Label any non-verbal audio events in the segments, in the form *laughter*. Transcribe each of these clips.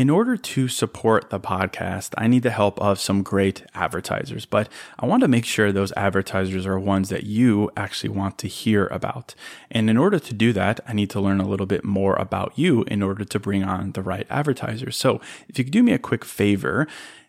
In order to support the podcast, I need the help of some great advertisers, but I want to make sure those advertisers are ones that you actually want to hear about. And in order to do that, I need to learn a little bit more about you in order to bring on the right advertisers. So if you could do me a quick favor,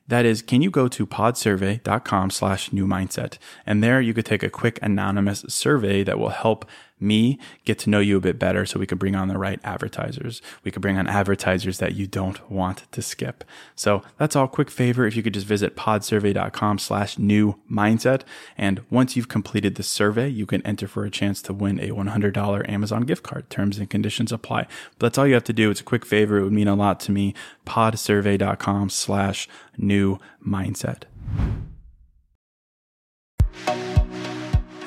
that is, can you go to podsurvey.com slash new mindset? And there you could take a quick anonymous survey that will help me get to know you a bit better so we can bring on the right advertisers. We can bring on advertisers that you don't want to skip. So that's all quick favor. If you could just visit podsurvey.com slash new mindset. And once you've completed the survey, you can enter for a chance to win a $100 Amazon gift card. Terms and conditions apply. But that's all you have to do. It's a quick favor. It would mean a lot to me. podsurvey.com slash new mindset.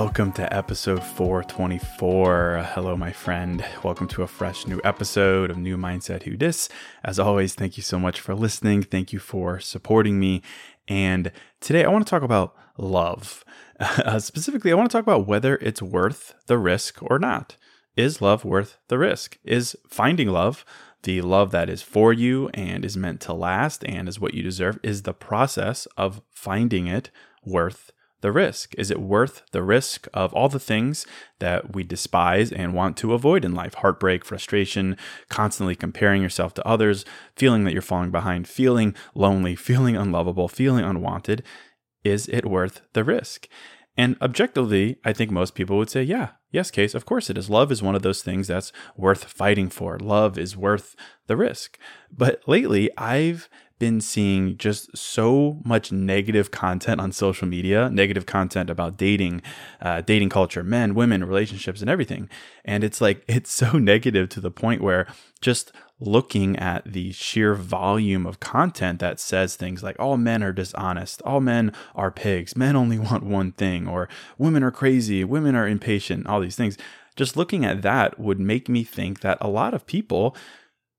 Welcome to episode 424. Hello, my friend. Welcome to a fresh new episode of New Mindset Who Dis. As always, thank you so much for listening. Thank you for supporting me. And today I want to talk about love. *laughs* Uh, specifically, I want to talk about whether it's worth the risk or not. Is love worth the risk? Is finding love the love that is for you and is meant to last and is what you deserve? Is the process of finding it worth the risk? Is it worth the risk of all the things that we despise and want to avoid in life? Heartbreak, frustration, constantly comparing yourself to others, feeling that you're falling behind, feeling lonely, *laughs* feeling unlovable, feeling unwanted. Is it worth the risk? And objectively, I think most people would say, yeah, yes, Case, of course it is. Love is one of those things that's worth fighting for. Love is worth the risk. But lately, I've been seeing just so much negative content on social media, negative content about dating, uh, dating culture, men, women, relationships, and everything. And it's like, *laughs* it's so negative to the point where just looking at the sheer volume of content that says things like all men are dishonest, all men are pigs, men only *laughs* want one thing, or women are crazy, women are impatient, all these things. Just looking at that would make me think that a lot of people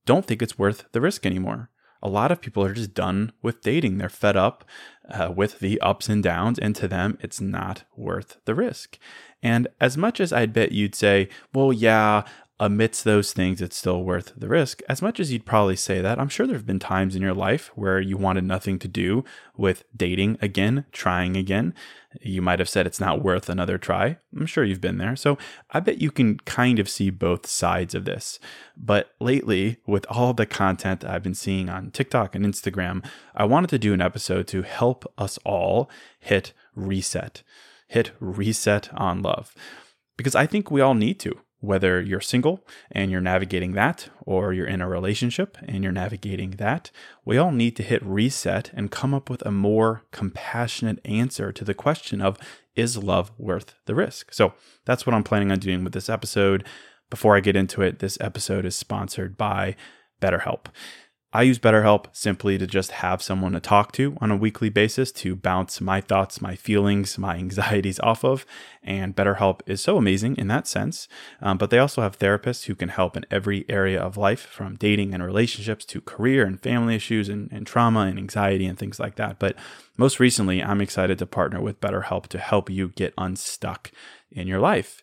don't think it's worth the risk anymore a lot of people are just done with dating. They're fed up uh, with the ups and downs, and to them, it's not worth the risk. And as much as I'd bet you'd say, well, yeah, amidst those things, it's still worth the risk. As much as you'd probably say that, I'm sure there have been times in your life where you wanted nothing to do with dating again, trying again. You might have said it's not worth another try. I'm sure you've been there. So I bet you can kind of see both sides of this. But lately, with all the content I've been seeing on TikTok and Instagram, I wanted to do an episode to help us all hit reset, hit reset on love. Because I think we all need to whether you're single and you're navigating that, or you're in a relationship and you're navigating that, we all need to hit reset and come up with a more compassionate answer to the question of is love worth the risk? So that's what I'm planning on doing with this episode. Before I get into it, this episode is sponsored by BetterHelp. I use BetterHelp simply to just have someone to talk to on a weekly basis to bounce my thoughts, my feelings, my *laughs* anxieties off of. And BetterHelp is so amazing in that sense. Um, but they also have therapists who can help in every area of life, from dating and relationships to career and family issues and, and trauma and anxiety and things like that. But most recently, I'm excited to partner with BetterHelp to help you get unstuck in your life.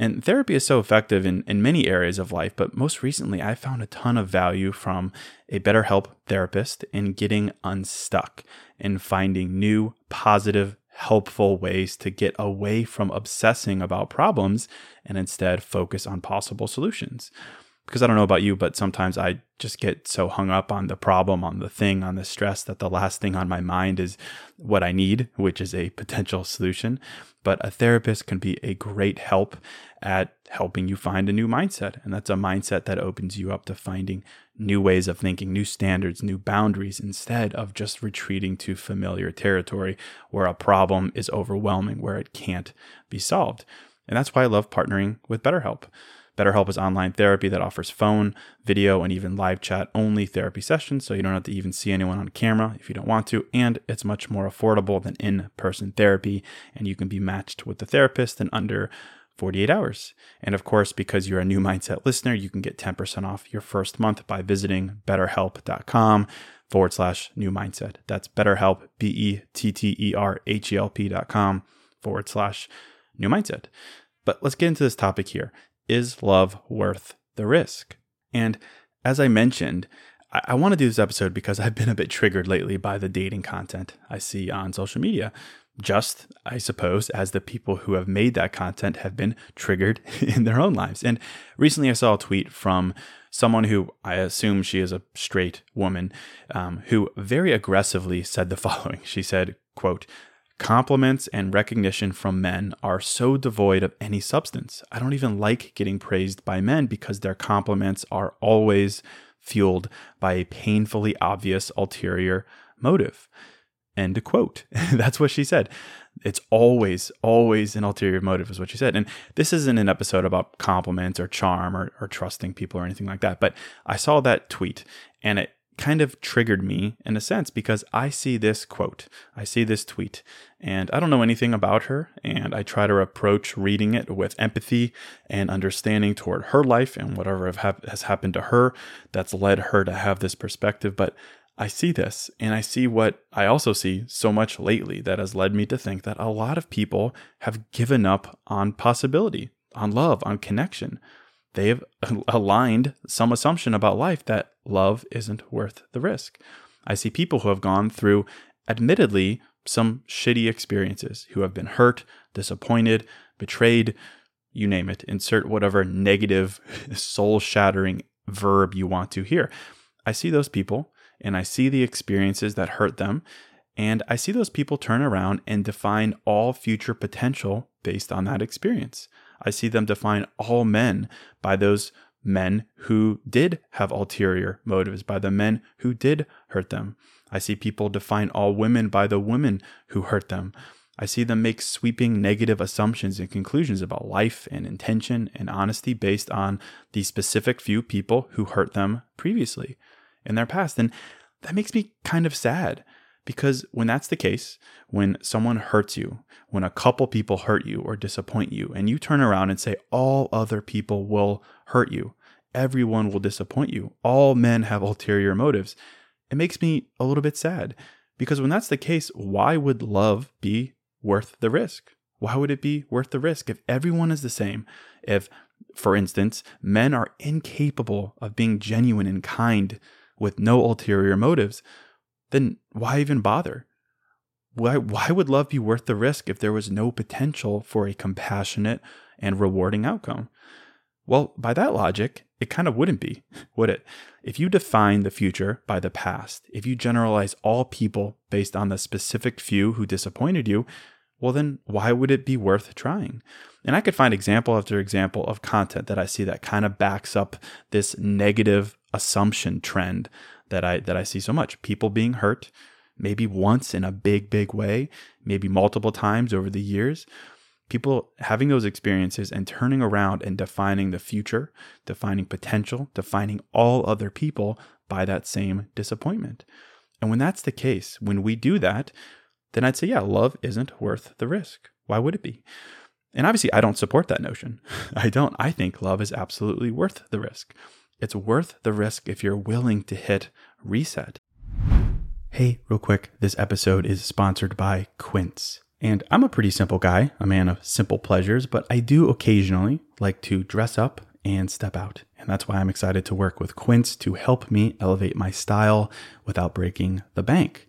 And therapy is so effective in, in many areas of life, but most recently I found a ton of value from a BetterHelp therapist in getting unstuck and finding new, positive, helpful ways to get away from obsessing about problems and instead focus on possible solutions because I don't know about you, but sometimes I just get so hung up on the problem, on the thing, on the stress that the last thing on my mind is what I need, which is a potential solution. But a therapist can be a great help at helping you find a new mindset. And that's a mindset that opens you up to finding new ways of thinking, new standards, new boundaries, instead of just retreating to familiar territory where a problem is overwhelming, where it can't be solved. And that's why I love partnering with BetterHelp. BetterHelp is online therapy that offers phone, video, and even live chat only therapy sessions, so you don't have to even see anyone on camera if you don't want to. And it's much more affordable than in person therapy, and you can be matched with the therapist in under 48 hours. And of course, because you're a new mindset listener, you can get 10% off your first month by visiting betterhelp.com forward slash new mindset. That's betterhelp, B E T T E R H E L P.com forward slash new mindset. But let's get into this topic here is love worth the risk? And as I mentioned, I, I want to do this episode because I've been a bit triggered lately by the dating content I see on social media. Just, I suppose, as the people who have made that content have been triggered *laughs* in their own lives. And recently I saw a tweet from someone who I assume she is a straight woman, um, who very aggressively said the *laughs* following. She said, quote, Compliments and recognition from men are so devoid of any substance. I don't even like getting praised by men because their compliments are always fueled by a painfully obvious ulterior motive. End quote. *laughs* That's what she said. It's always, always an ulterior motive, is what she said. And this isn't an episode about compliments or charm or, or trusting people or anything like that. But I saw that tweet and it kind of triggered me in a sense because I see this quote, I see this tweet, and I don't know anything about her. And I try to approach reading it with empathy and understanding toward her life and whatever has happened to her that's led her to have this perspective. But I see this and I see what I also see so much lately that has led me to think that a lot of people have given up on possibility, on love, on connection they have *laughs* aligned some assumption about life that love isn't worth the risk. I see people who have gone through, admittedly, some shitty experiences, who have been hurt, disappointed, betrayed, you name it. Insert whatever negative, *laughs* soul shattering verb you want to hear. I see those people and I see the experiences that hurt them. And I see those people turn around and define all future potential based on that experience. I see them define all men by those men who did have ulterior motives, by the men who did hurt them. I see people define all women by the women who hurt them. I see them make sweeping negative assumptions and conclusions about life and intention and honesty based on the specific few people who hurt them previously in their past. And that makes me kind of sad because when that's the case, when someone hurts you, when a couple people hurt you or disappoint you, and you turn around and say, all other people will hurt you, everyone will disappoint you, all men have *laughs* ulterior motives, it makes me a little bit sad. Because when that's the case, why would love be worth the risk? Why would it be worth the risk if everyone is the same? If, for instance, men are incapable of being genuine and kind with no ulterior motives, then why even bother? Why, why would love be worth the risk if there was no potential for a compassionate and rewarding outcome? Well, by that logic, it kind of wouldn't be, *laughs* would it? If you define the future by the past, if you generalize all people based on the specific few who disappointed you, well, then why would it be worth trying? And I could find example after example of content that I see that kind of backs up this negative assumption trend that I that I see so much. People being hurt, maybe once in a big, big way, maybe multiple times over the years. People having those experiences and turning around and defining the future, defining potential, defining all other people by that same disappointment. And when that's the case, when we do that, then I'd say, yeah, love isn't worth the risk. Why would it be? And obviously, I don't support that notion. *laughs* I don't. I think love is absolutely worth the risk. It's worth the risk if you're willing to hit reset. Hey, real quick, this episode is sponsored by Quince. And I'm a pretty simple guy, a man of simple pleasures, but I do occasionally like to dress up and step out. And that's why I'm excited to work with Quince to help me elevate my style without breaking the bank.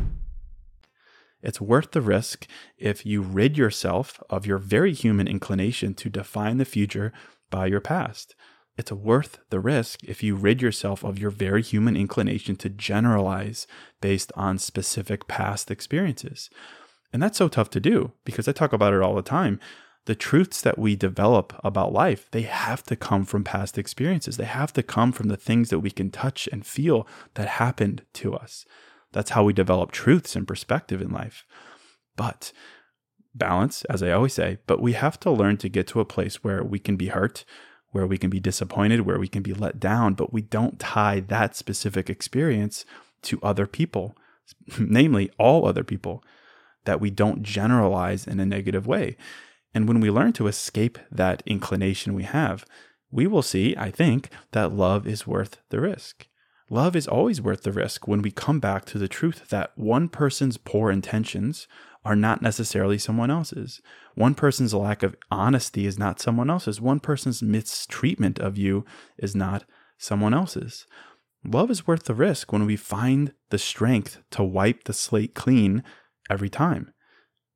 It's worth the risk if you rid yourself of your very human inclination to define the future by your past. It's worth the risk if you rid yourself of your very human inclination to generalize based on specific past experiences. And that's so tough to do because I talk about it all the time. The truths that we develop about life, they have to come from past experiences. They have to come from the things that we can touch and feel that happened to us. That's how we develop truths and perspective in life. But balance, as I always say, but we have to learn to get to a place where we can be hurt, where we can be disappointed, where we can be let down, but we don't tie that specific experience to other people, *laughs* namely all other people, that we don't generalize in a negative way. And when we learn to escape that inclination we have, we will see, I think, that love is worth the risk. Love is always worth the risk when we come back to the truth that one person's poor intentions are not necessarily someone else's. One person's lack of honesty is not someone else's. One person's mistreatment of you is not someone else's. Love is worth the risk when we find the strength to wipe the slate clean every time.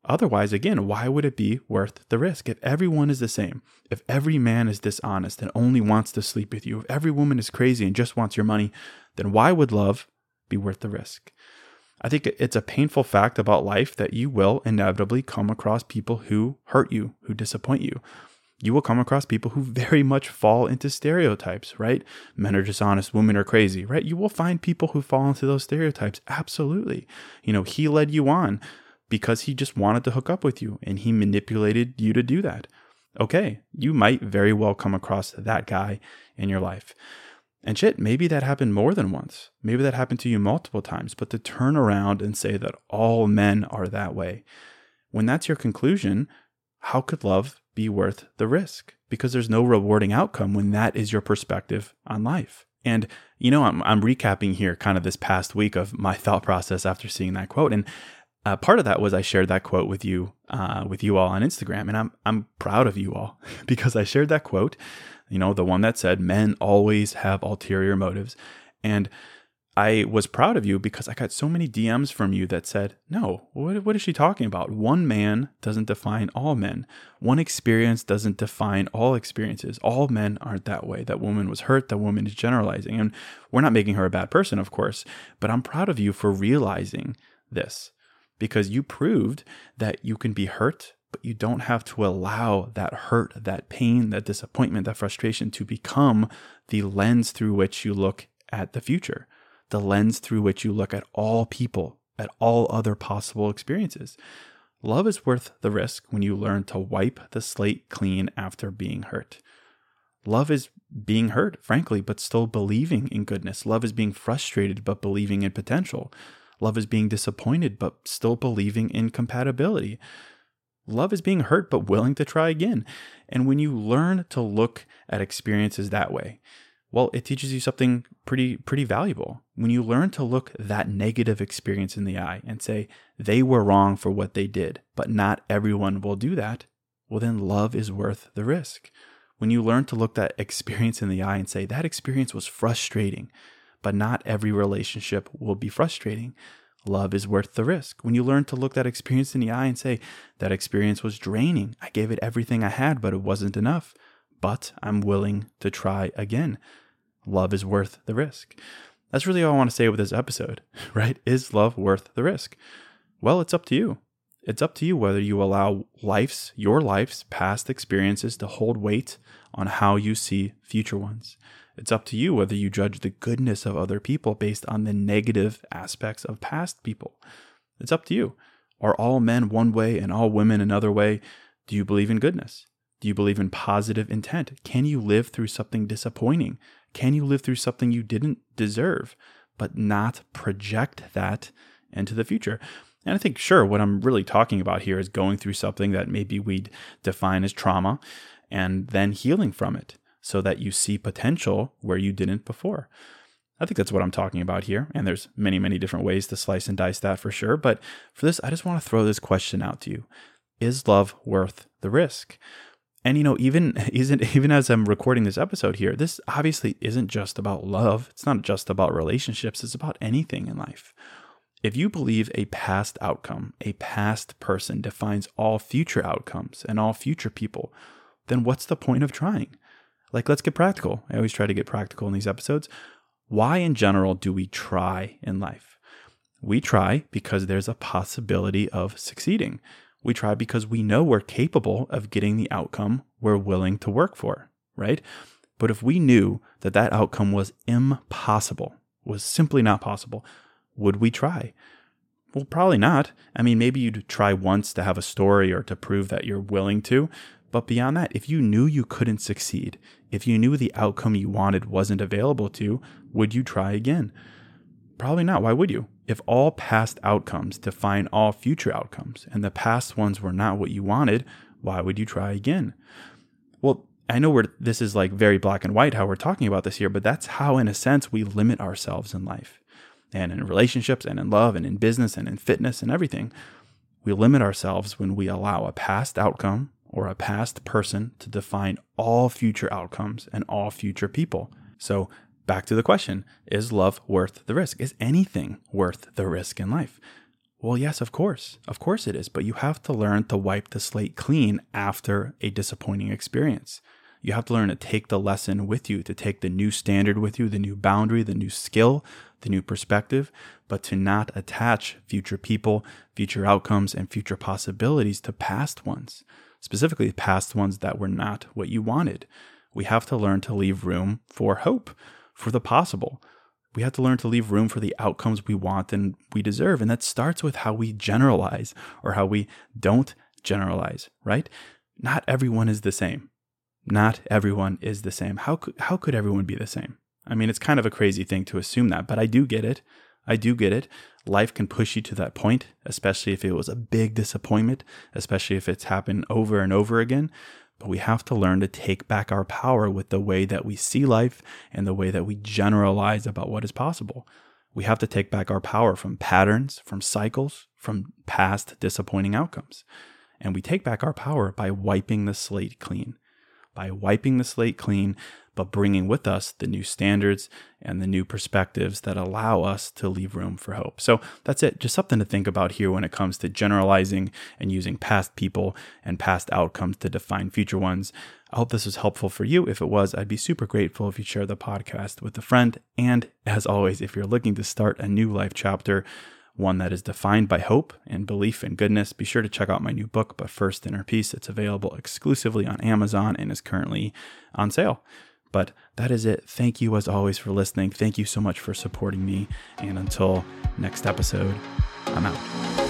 Otherwise, again, why would it be worth the risk? If everyone is the same, if every man is dishonest and only wants to sleep with you, if every woman is crazy and just wants your money, then why would love be worth the risk? I think it's a painful fact about life that you will inevitably come across people who hurt you, who disappoint you. You will come across people who very much fall into stereotypes, right? Men are dishonest, women are crazy, right? You will find people who fall into those stereotypes. Absolutely. You know, he led you on because he just wanted to hook up with you and he manipulated you to do that. Okay, you might very well come across that guy in your life. And shit, maybe that happened more than once. Maybe that happened to you multiple times. But to turn around and say that all men are that way, when that's your conclusion, how could love be worth the risk? Because there's no rewarding outcome when that is your perspective on life. And, you know, I'm, I'm recapping here kind of this past week of my thought process after seeing that quote. And uh, part of that was I shared that quote with you, uh, with you all on Instagram, and I'm I'm proud of you all *laughs* because I shared that quote, you know, the one that said men always have ulterior motives, and I was proud of you because I got so many DMs from you that said, "No, what what is she talking about? One man doesn't define all men. One experience doesn't define all experiences. All men aren't that way. That woman was hurt. That woman is generalizing, and we're not making her a bad person, of course. But I'm proud of you for realizing this." Because you proved that you can be hurt, but you don't have to allow that hurt, that pain, that disappointment, that frustration to become the lens through which you look at the future, the lens through which you look at all people, at all other possible experiences. Love is worth the risk when you learn to wipe the slate clean after being hurt. Love is being hurt, frankly, but still believing in goodness. Love is being frustrated, but believing in potential. Love is being disappointed, but still believing in compatibility. Love is being hurt, but willing to try again. And when you learn to look at experiences that way, Well, it teaches you something pretty pretty valuable. When you learn to look that negative experience in the eye and say they were wrong for what they did, but not everyone will do that, well then love is worth the risk. When you learn to look that *laughs* experience in the eye and say that experience was frustrating, but not every relationship will be frustrating, love is worth the risk. When you learn to look that experience in the eye and say that experience was draining, I gave it everything I had, but it wasn't enough, but I'm willing to try again love is worth the risk. That's really all I want to say with this episode, *laughs* right? Is love worth the risk? Well, it's up to you. It's up to you whether you allow life's, your life's past experiences to hold weight on how you see future ones. It's up to you whether you judge the goodness of other people based on the negative aspects of past people. It's up to you. Are all men one way and all women another way? Do you believe in goodness? Do you believe in positive intent? Can you live through something disappointing? Can you live through something you didn't deserve, but not project that into the future? And I think, sure, what I'm really talking about here is going through something that maybe we'd define as trauma and then healing from it so that you see potential where you didn't before. I think that's what I'm talking about here. And there's many, many different ways to slice and dice that for sure. But for this, I just want to throw this question out to you Is love worth the risk? And you know, even *laughs* isn't even as I'm recording this episode here, this obviously isn't just about love. It's not just about relationships. It's about anything in life. If you believe a past outcome, a past person defines all future outcomes and all future people, then what's the point of trying? Like, let's get practical. I always try to get practical in these episodes. Why, in general, do we try in life? We try because there's a possibility of succeeding. We try because we know we're capable of getting the outcome we're willing to work for, right? But if we knew that that outcome was impossible, was simply not possible, would we try? Well, probably not. I mean, maybe you'd try once to have a story or to prove that you're willing to. But beyond that, if you knew you couldn't succeed, if you knew the outcome you wanted wasn't available to, would you try again? Probably not. Why would you? If all past outcomes define all future outcomes and the past ones were not what you wanted, why would you try again? Well, I know we're, this is like very black and white how we're talking about this here, but that's how, in a sense, we limit ourselves in life and in relationships and in love and in business and in fitness and everything. We limit ourselves when we allow a past outcome or a past person to define all future outcomes and all future people. So back to the question is love worth the risk? Is anything worth the risk in life? Well, yes, of course. Of course it is. But you have to learn to wipe the slate clean after a disappointing experience. You have to learn to take the lesson with you, to take the new standard with you, the new boundary, the new skill, the new perspective, but to not attach future people, future outcomes, and future possibilities to past ones, specifically past ones that were not what you wanted. We have to learn to leave room for hope, for the possible. We have to learn to leave room for the outcomes we want and we deserve. And that starts with how we generalize or how we don't generalize, right? Not everyone is the same. Not everyone is the same. How could, how could everyone be the same? I mean, it's kind of a crazy thing to assume that, but I do get it. I do get it. Life can push you to that point, especially if it was a big disappointment, especially if it's happened over and over again. But we have to learn to take back our power with the way that we see life and the way that we generalize about what is possible. We have to take back our power from patterns, from cycles, from past disappointing outcomes. And we take back our power by wiping the slate clean. By wiping the slate clean but bringing with us the new standards and the new perspectives that allow us to leave room for hope. So that's it. Just something to think about here when it comes to generalizing and using past people and past outcomes to define future ones. I hope this was helpful for you. If it was, I'd be super grateful if you share the podcast with a friend. And as always, if you're looking to start a new life chapter, one that is defined by hope and belief in goodness, be sure to check out my new book, But First Inner Peace. It's available exclusively on Amazon and is currently on sale. But that is it. Thank you, as always, for listening. Thank you so much for supporting me. And until next episode, I'm out.